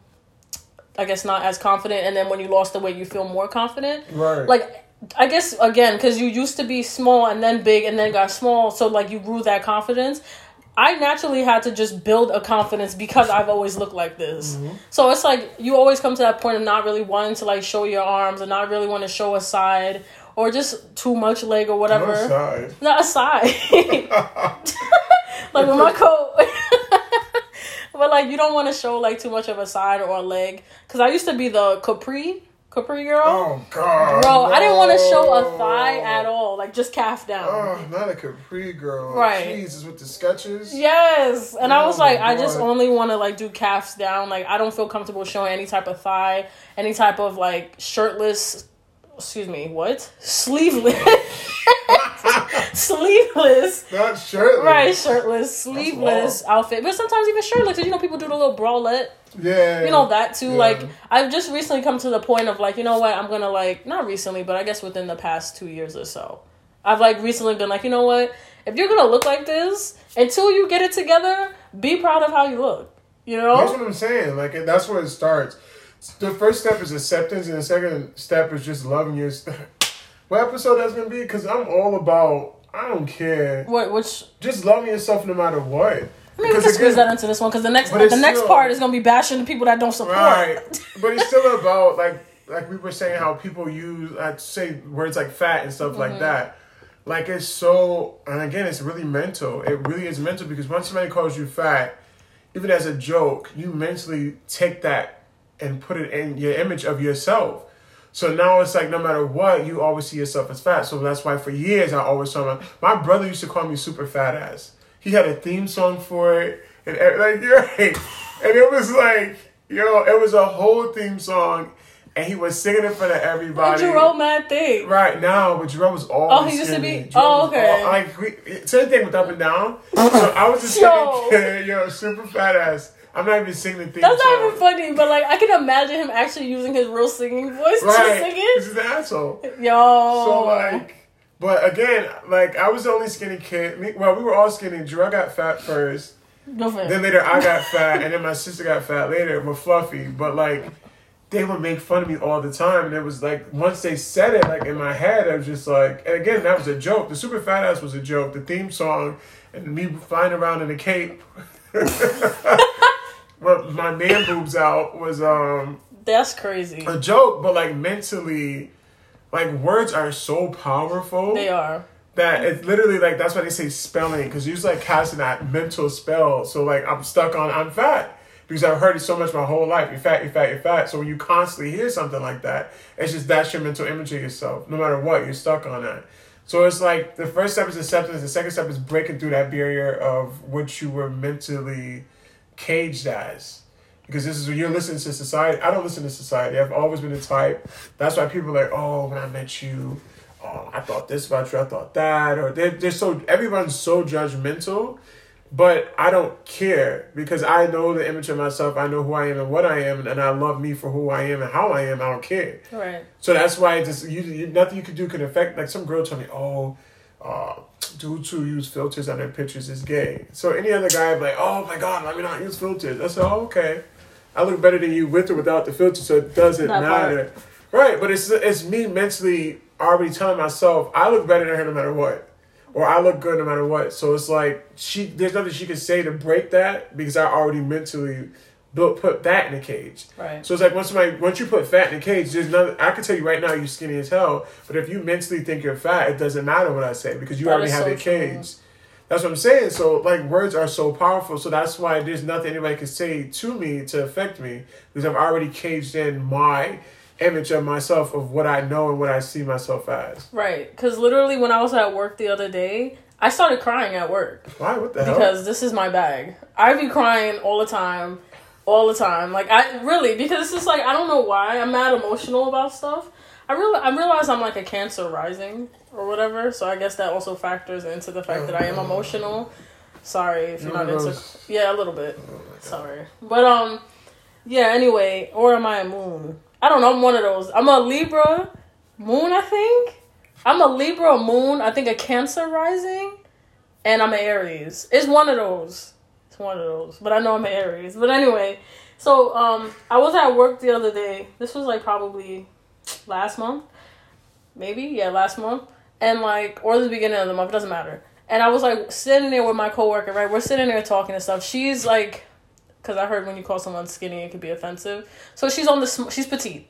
I guess not as confident, and then when you lost the weight, you feel more confident.
Right.
Like I guess again, because you used to be small and then big and then got small, so like you grew that confidence. I naturally had to just build a confidence because I've always looked like this. Mm-hmm. So it's like you always come to that point of not really wanting to like show your arms and not really want to show a side or just too much leg or whatever.
No side.
Not a side. like with my coat. but like you don't want to show like too much of a side or a leg because I used to be the capri capri girl.
Oh God.
Bro, I didn't want to show a thigh at all, like just calf down.
Oh, not a capri girl.
Right.
Jesus, with the sketches.
Yes, and I oh was
Oh
like, I just only want to like do calves down. Like I don't feel comfortable showing any type of thigh, any type of like shirtless. Excuse me, what? Sleeveless. Sleeveless.
Not shirtless.
Right, shirtless, sleeveless outfit, but sometimes even shirtless. you know, people do the little bralette.
Yeah.
You know that too.
Yeah.
Like I've just recently come to the point of like, you know what? I'm gonna like not recently, but I guess within the past two years or so, I've like recently been like, you know what? If you're gonna look like this until you get it together, be proud of how you look. You know?
That's what I'm saying. Like that's where it starts. The first step is acceptance, and the second step is just loving yourself. what episode that's gonna be? Because I'm all about. I don't care.
What? Which?
Just loving yourself no matter what.
I mean, we
Because
can squeeze that into this one because the next the next
still-
part is gonna be bashing the people that don't support.
Right. but it's still about like like we were saying how people use I say words like fat and stuff
Mm-hmm.
like that. Like it's so and again it's really mental. It really is mental because once somebody calls you fat, even as a joke, you mentally take that and put it in your image of yourself. So now it's like no matter what, you always see yourself as fat. So that's why for years I always saw my my brother used to call me super fat ass. He had a theme song for it and like you're right. And it was like, yo, it was a whole theme song and he was singing it in front of everybody.
Jerome mad thing.
Right now, but Jerome was always.
Oh, he used to be- oh,
Jerome
oh, okay.
all- like we, same thing with up and down. So I was just
Yo.
singing, yo, super fat ass. I'm not even singing the theme
That's
song.
not even funny, but like I can imagine him actually using his real singing voice to
Right,
sing
this
it.
is an asshole.
Yo.
So like, but again, like I was the only skinny kid. Me, well, we were all skinny. Drew got fat first.
For it.
Then later I got fat, and then my sister got fat later with Fluffy. But like, they would make fun of me all the time, and it was like once they said it, like in my head, I was just like, and again, that was a joke. The super fat ass was a joke. The theme song and me flying around in a cape. Well, my man boobs out was um
That's crazy.
a joke, but like mentally, like words are so powerful
They are.
that it's literally like that's why they say spelling because you're just like casting that mental spell. So like I'm stuck on I'm fat because I've heard it so much my whole life. You're fat, you're fat, you're fat. So when you constantly hear something like that, it's just that's your mental image of yourself. No matter what, you're stuck on that. So it's like the first step is acceptance. The second step is breaking through that barrier of what you were mentally caged as. Because this is when you're listening to society. I don't listen to society. I've always been the type. That's why people are like, oh, when I met you, oh, I thought this about you, I thought that, or they're, they're so everyone's so judgmental, but I don't care because I know the image of myself. I know who I am and what I am, and I love me for who I am and how I am. I don't care.
Right.
So that's why just you, you nothing you could do can affect. Like some girl told me, oh, uh, dudes who use filters on their pictures is gay. So any other guy be like, oh my god, let me not use filters. I said, oh okay, I look better than you with or without the filter, so it doesn't
That part.
matter. Right, but it's it's me mentally already telling myself I look better than her no matter what, or I look good no matter what. So it's like she there's nothing she can say to break that because I already mentally built put that in a cage.
Right.
So it's like once somebody once you put fat in a cage, there's nothing I can tell you right now you're skinny as hell. But if you mentally think you're fat, it doesn't matter what I say because you
That
already have
so
a cage. That's what I'm saying. So like words are so powerful. So that's why there's nothing anybody can say to me to affect me because I've already caged in my image of myself of what I know and what I see myself as.
Right. Because literally, when I was at work the other day, I started crying at work
Why? What the hell?
because this is my bag. I be crying all the time, all the time. Like I really because it's just like I don't know why I'm mad emotional about stuff. I real I realize I'm like a Cancer rising or whatever, so I guess that also factors into the fact that I am emotional. Sorry if you're not into yeah a little bit. Sorry, but um, yeah. Anyway, or am I a moon? I don't know. I'm one of those. I'm a Libra moon. I think I'm a Libra moon. I think a Cancer rising, and I'm an Aries. It's one of those. It's one of those. But I know I'm an Aries. But anyway, so um, I was at work the other day. This was like probably last month, maybe yeah, last month, and like or the beginning of the month. Doesn't matter. And I was like sitting there with my coworker. Right, we're sitting there talking and stuff. She's like because I heard when you call someone skinny, it could be offensive. So she's on the sm- she's petite,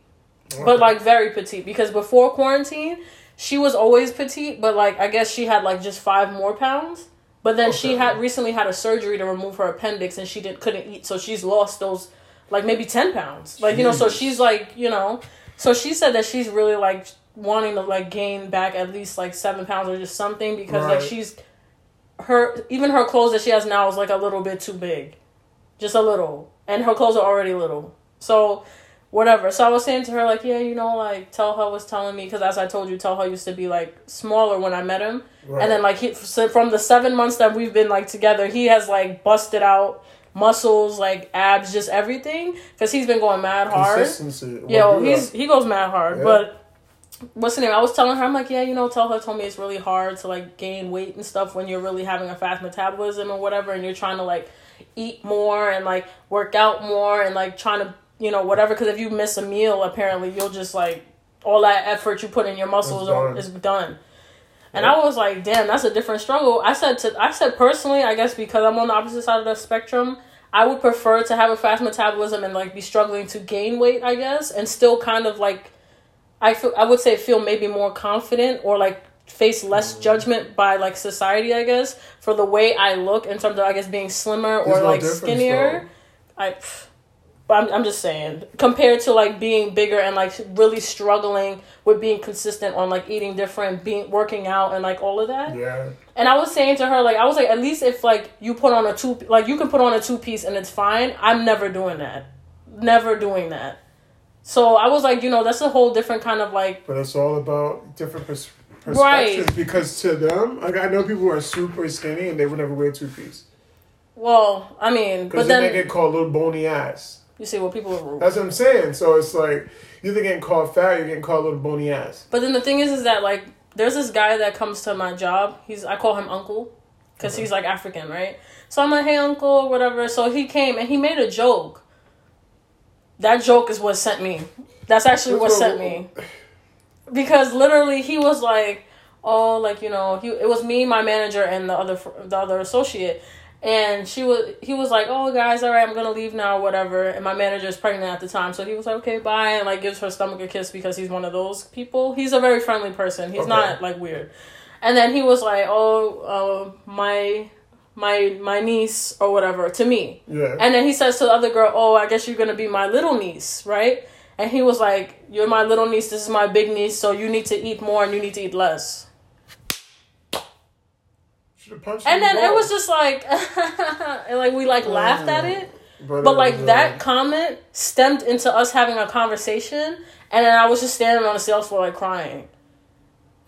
but like very petite because before quarantine, she was always petite, but like I guess she had like just five more pounds. But then she had recently had a surgery to remove her appendix, and she didn't couldn't eat, so she's lost those like maybe ten pounds. Like you know, so she's like you know, so she said that she's really like wanting to like gain back at least like seven pounds or just something because like she's her even her clothes that she has now is like a little bit too big. Just a little. And her clothes are already little. So whatever so i was saying to her like yeah you know like tell her was telling me because as i told you tell her used to be like smaller when i met him
Right.
and then like he so from the seven months that we've been like together he has like busted out muscles like abs just everything because he's been going mad hard Yo, he's he goes mad hard,
Yeah.
but what's the name? I was telling her, I'm like, yeah, you know, tell her told me it's really hard to like gain weight and stuff when you're really having a fast metabolism or whatever, and you're trying to like eat more and like work out more and like trying to you know whatever. Because if you miss a meal, apparently you'll just like all that effort you put in your muscles
done.
is done. And
Yeah.
I was like, damn, that's a different struggle. I said to I said personally, I guess because I'm on the opposite side of the spectrum, I would prefer to have a fast metabolism and like be struggling to gain weight, I guess, and still kind of like I feel I would say feel maybe more confident or like face less judgment by like society, I guess, for the way I look in terms of I guess being slimmer or
There's
like skinnier. I pff, but I'm I'm just saying compared to like being bigger and like really struggling with being consistent on like eating different, being working out and like all of that.
Yeah.
And I was saying to her, like, I was like, at least if like you put on a two, like you can put on a two piece and it's fine. I'm never doing that, never doing that. So I was like, you know, that's a whole different kind of like,
But it's all about different pers-
Right.
perspectives because to them, like I know people who are super skinny and they would never wear two piece
well, I mean, but
because then they get called little bony ass.
You see what people are rude.
That's what I'm saying. So it's like you're either getting called fat, you're getting called a little bony ass.
But then the thing is, is that like there's this guy that comes to my job. He's I call him Uncle, because he's like African, right? So I'm like, hey Uncle, or whatever. So he came and he made a joke. That joke is what sent me. That's actually what
What's
sent me. Because literally he was like, oh, like you know, he it was me, my manager, and the other the other associate. And she was, he was like, "Oh, guys, all right, I'm gonna leave now, or whatever." And my manager is pregnant at the time, so he was like, "Okay, bye," and like gives her stomach a kiss because he's one of those people. He's a very friendly person. He's
Okay.
not like weird. And then he was like, "Oh, uh, my, my, my niece or whatever to me."
Yeah.
And then he says to the other girl, "Oh, I guess you're gonna be my little niece, right?" And he was like, "You're my little niece. This is my big niece. So you need to eat more and you need to eat less." And then it was just like, and like we like laughed at it,
But,
but like
was,
that
uh,
comment stemmed into us having a conversation, and then I was just standing on the sales floor like crying.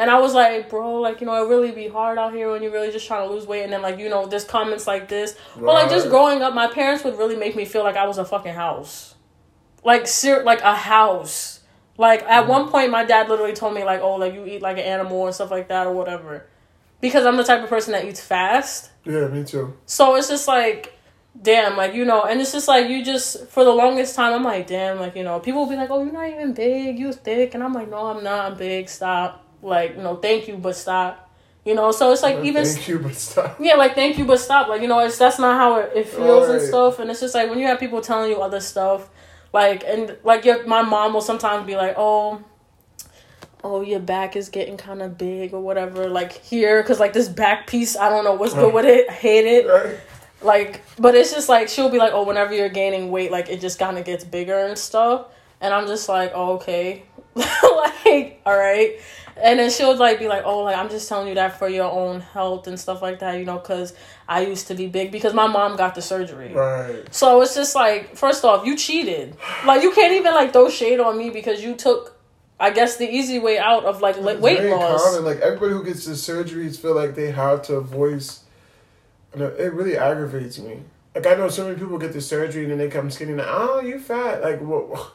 And I was like, bro, like, you know, it really be hard out here when you're really just trying to lose weight. And then, like, you know, there's comments like this. But, like, just growing up, my parents would really make me feel like I was a fucking house. Like, ser- like a house. Like, at
Mm.
one point, my dad literally told me, like, oh, like, you eat like an animal and stuff like that or whatever. Because I'm the type of person that eats fast.
Yeah, me too.
So it's just like, damn, like, you know, and it's just like, you just, for the longest time, I'm like, damn, like, you know, people will be like, oh, you're not even big, you thick. And I'm like, no, I'm not, I'm big, stop. Like, you know, thank you, but stop. You know, so it's like, even,
Thank you, but stop.
yeah, like, thank you, but stop. Like, you know, it's, that's not how it, it feels and stuff. And it's just like, when you have people telling you other stuff, like, and like, your, my mom will sometimes be like, oh, oh your back is getting kind of big or whatever like here because like this back piece i don't know what's good with it I hate it.
Right?
like but it's just like she'll be like oh whenever you're gaining weight like it just kind of gets bigger and stuff. And i'm just like oh, okay. Like all right and then she'll like be like oh like i'm just telling you that for your own health and stuff like that you know because i used to be big because my mom got the surgery.
Right.
so it's just like first off you cheated. Like you can't even like throw shade on me because you took i guess the easy way out of like li-
It's
weight
very
loss
Common. Like everybody who gets the surgeries feel like they have to voice. And it it really aggravates me. Like I know so many people get the surgery and then they come skinny. Like, oh, you fat. Like what?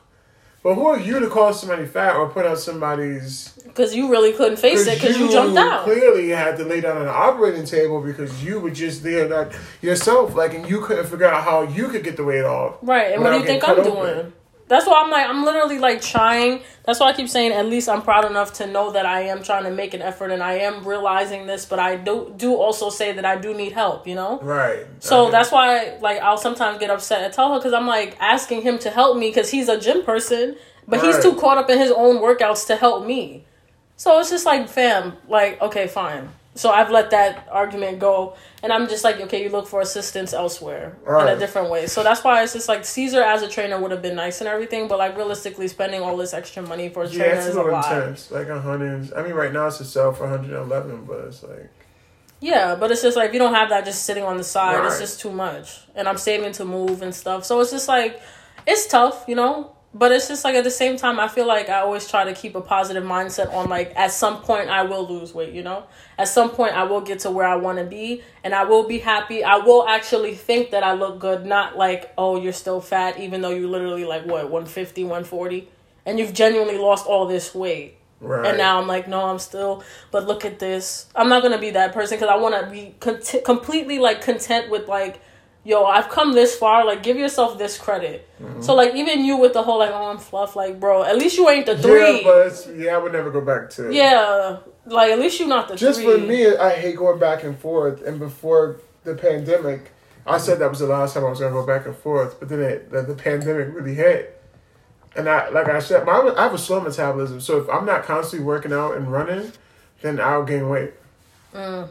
But who are you to call somebody fat or put out somebody's?
because you really couldn't face it because you jumped out
Clearly, you had to lay down on an operating table because you were just there, not yourself. Like, and you couldn't figure out how you could get the weight off.
Right, and what do you think I'm
cut
doing? That's why I'm like I'm literally like trying. That's why I keep saying at least I'm proud enough to know that I am trying to make an effort and I am realizing this, but I do do also say that I do need help, you know?
Right.
So
Okay.
that's why like I'll sometimes get upset and tell her cuz I'm like asking him to help me cuz he's a gym person, but he's too caught up in his own workouts to help me. So it's just like fam, like okay, fine. So I've let that argument go and I'm just like okay, you look for assistance elsewhere in a different way. So that's why it's just like Caesar as a trainer would have been nice and everything, but like realistically spending all this extra money for a
Yeah,
trainer is
a
lot.
intense. Like a hundred. I mean, right now it's a sell for 111, but it's like
Yeah, but it's just like if you don't have that just sitting on the side, it's just too much. And I'm saving to move and stuff. So it's just like it's tough, you know? But it's just like at the same time I feel like I always try to keep a positive mindset on like at some point I will lose weight, you know? At some point I will get to where I want to be and I will be happy. I will actually think that I look good, not like, "Oh, you're still fat even though you literally like what, 150, 140 and you've genuinely lost all this weight."
right.
And now I'm like, no, I'm still. But look at this. I'm not gonna be that person because I want to be cont- completely like content with like, yo, I've come this far. Like, give yourself this credit.
Mm-hmm.
So like, even you with the whole like, oh, I'm fluff. Like, bro, at least you ain't the three.
Yeah, but yeah, I would never go back to.
Yeah, like at least you're not the
Just
three.
for me, I hate going back and forth. And before the pandemic, I said that was the last time I was gonna go back and forth. But then it, the, the pandemic really hit, and I, like I said, my, I have a slow metabolism. So if I'm not constantly working out and running, then I'll gain weight.
Mm,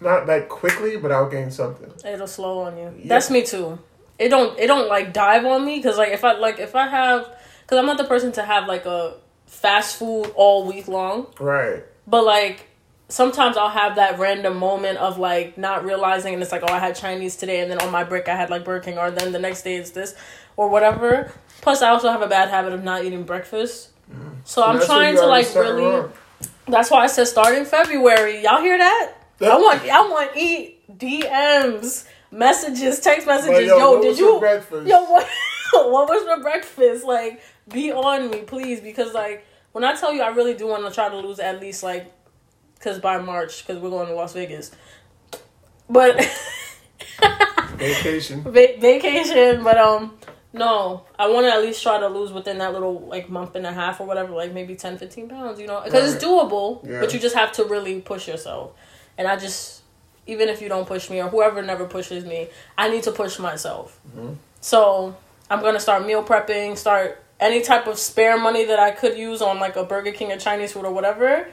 Not like quickly, but I'll gain something.
it'll slow on you.
Yeah.
That's me too. It don't. It don't like dive on me because like if I like if I have because I'm not the person to have like a fast food all week long.
Right.
But like sometimes I'll have that random moment of like not realizing and it's like, oh I had Chinese today and then on my break I had like Burger King or then the next day it's this or whatever. Plus I also have a bad habit of not eating breakfast. Mm. So I'm trying to like really
wrong.
that's why I said starting February. Y'all hear that? I want I want eat DMs, messages, text messages.
Yo,
yo,
what
did you
breakfast?
Yo, what, what was for breakfast? Like, be on me, please, because like when I tell you, I really do want to try to lose at least like, because by March, because we're going to Las Vegas. But
Vacation.
va- vacation, but um, no, I want to at least try to lose within that little like month and a half or whatever, like maybe 10, 15 pounds, you know, because it's doable,
Yeah.
but you just have to really push yourself. And I just even if you don't push me or whoever never pushes me, I need to push myself. Mm-hmm. So I'm gonna start meal prepping, start any type of spare money that I could use on like a Burger King or Chinese food or whatever.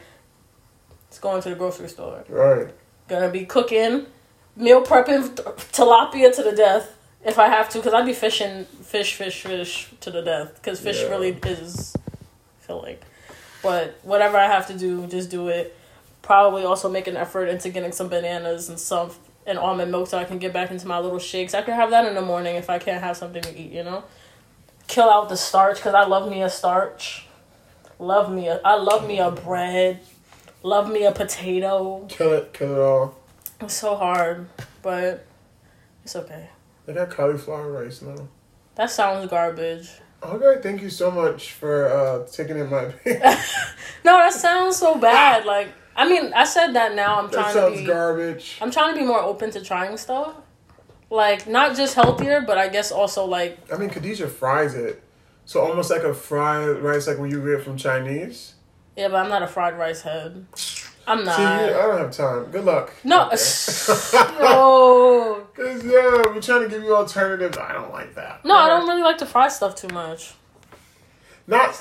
It's going to the grocery store.
Right.
Gonna be cooking, meal prepping tilapia to the death if I have to, because I'd be fishing fish, fish, fish to the death, because fish
Yeah.
really is filling. But whatever I have to do, just do it. Probably also make an effort into getting some bananas and some and almond milk so I can get back into my little shakes. I can have that in the morning if I can't have something to eat, you know. Kill out the starch because I love me a starch. Love me a I love me a bread. Love me a potato.
Kill it. Kill it all.
It's so hard, but it's okay.
They got cauliflower rice now.
That sounds garbage.
Okay, thank you so much for uh, taking in my opinion.
No, that sounds so bad. Like, I mean, I said that now. I'm trying to be.
garbage.
I'm trying to be more open to trying stuff. Like, not just healthier, but I guess also like,
I mean, Khadijah fries it. So almost like a fried rice, like when you get from Chinese.
yeah, but I'm not a fried rice head. I'm not.
See, I don't have time. Good luck.
no,
Okay.
no,
Cause yeah, we're trying to give you alternatives. I don't like that.
no. I don't really like to fry stuff too much.
Not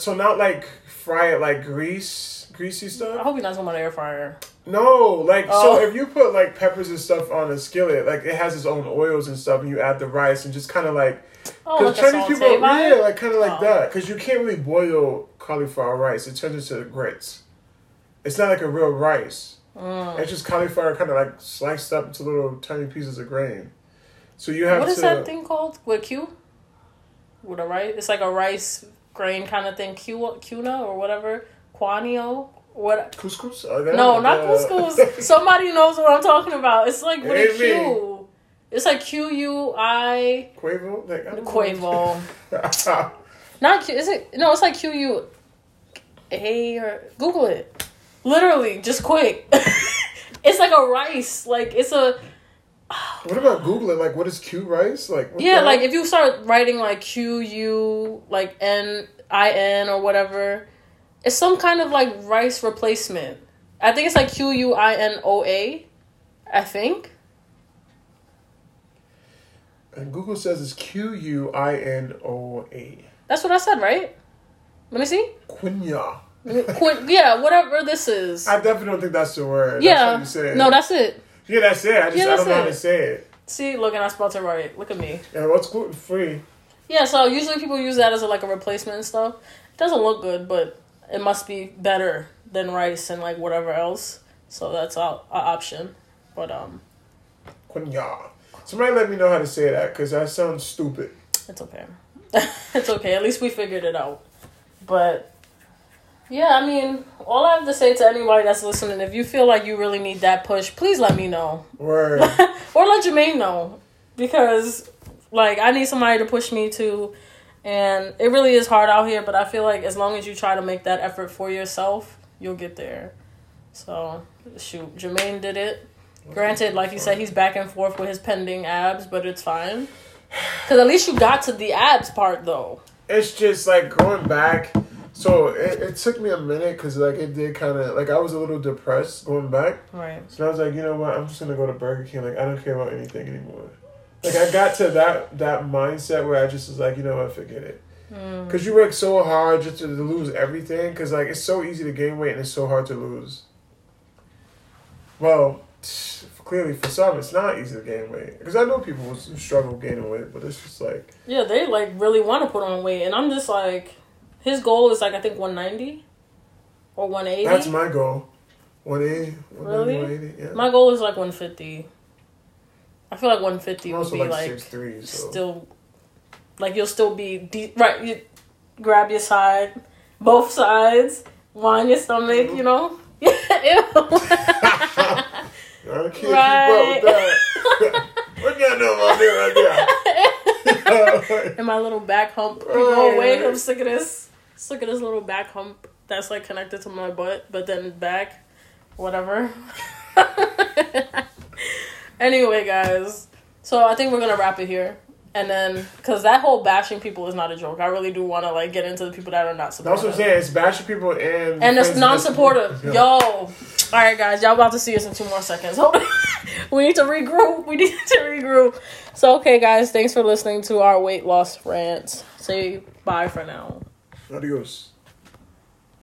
so not like fry it like grease, greasy stuff.
I hope you're not talking about air fryer.
No, like
Oh.
so if you put like peppers and stuff on a skillet, like it has its own oils and stuff, and you add the rice and just kind of like
Oh,
because
like
Chinese people, yeah, like kind of like
Oh.
that. Because you can't really boil cauliflower rice; it turns into grits. It's not like a real rice.
Mm.
It's just cauliflower kind of like sliced up into little tiny pieces of grain. So you have
What is
to.
that thing called? With Q? With a rice? It's like a rice grain kind of thing. Q, or whatever. Quanio? What?
Couscous? That-
No, not couscous. Somebody knows what I'm talking about. It's like with a
It
Q. It's like Q U I
Quavo? Like, I don't know.
Quavo. Not Q. Is it? No, it's like Q U A or Google it. Literally, just quick. it's like a rice. Like it's a
what about Googling? Like, what is Q rice? Like, what
yeah. Like if you start writing like Q U like N I N or whatever, it's some kind of like rice replacement. I think it's like Q U I N O A. I think.
And Google says it's Q U I N O A.
That's what I said, right? Let me see.
Quinoa.
Quin- yeah, whatever this is.
I definitely don't think that's the word.
yeah.
That's what you said.
No, that's it.
yeah, that's it. I just
Yeah,
I don't know how to say it.
See, look, and I spelled it right. Look at me.
Yeah, what's gluten free?
Yeah, so usually people use that as a, like a replacement and stuff. It doesn't look good, but it must be better than rice and like whatever else. So that's a, a option. But um,
Quinoa. Somebody let me know how to say that because that sounds stupid.
it's okay. it's okay. At least we figured it out. But yeah, I mean, all I have to say to anybody that's listening, if you feel like you really need that push, please let me know.
Word.
or let Jermaine know because like I need somebody to push me too, and it really is hard out here. But I feel like as long as you try to make that effort for yourself, you'll get there. So shoot, Jermaine did it. Granted, like you said, he's back and forth with his pending abs, but it's fine. Cause at least you got to the abs part though.
it's just like going back. So it, it took me a minute because like it did kind of like I was a little depressed going back.
Right.
So I was like, you know what? I'm just gonna go to Burger King. Like I don't care about anything anymore. Like I got to that that mindset where I just was like, you know what? Forget it.
Mm.
Cause you work so hard just to, lose everything. Cause like it's so easy to gain weight and it's so hard to lose. Well, clearly for some it's not easy to gain weight. Cause I know people who struggle gaining weight, but it's just like
Yeah, they like really want to put on weight, and I'm just like, his goal is like I think 190 or 180.
that's my goal. 180, 190,
Really?
180, yeah.
My goal is like 150. I feel like 150 would be
like
like,
six three, so
still, like you'll still be de- right. You grab your side, both sides, wind your stomach. You know.
I can't
Right.
keep up with that. what y'all know about that right there?
and my little back hump.
Right,
go away. I'm sick of this. Sick of this little back hump that's like connected to my butt, but then back, whatever. anyway, guys. So I think we're gonna wrap it here. and then because that whole bashing people is not a joke. I really do want to like get into the people that are not
That's
supportive.
what I'm saying. It's bashing people and
And it's non-supportive.
support-
Yo, all right, guys, y'all about to see us in two more seconds. Hold on, we need to regroup. We need to regroup. So, okay, guys, thanks for listening to our weight loss rants. Say bye for now.
Adios.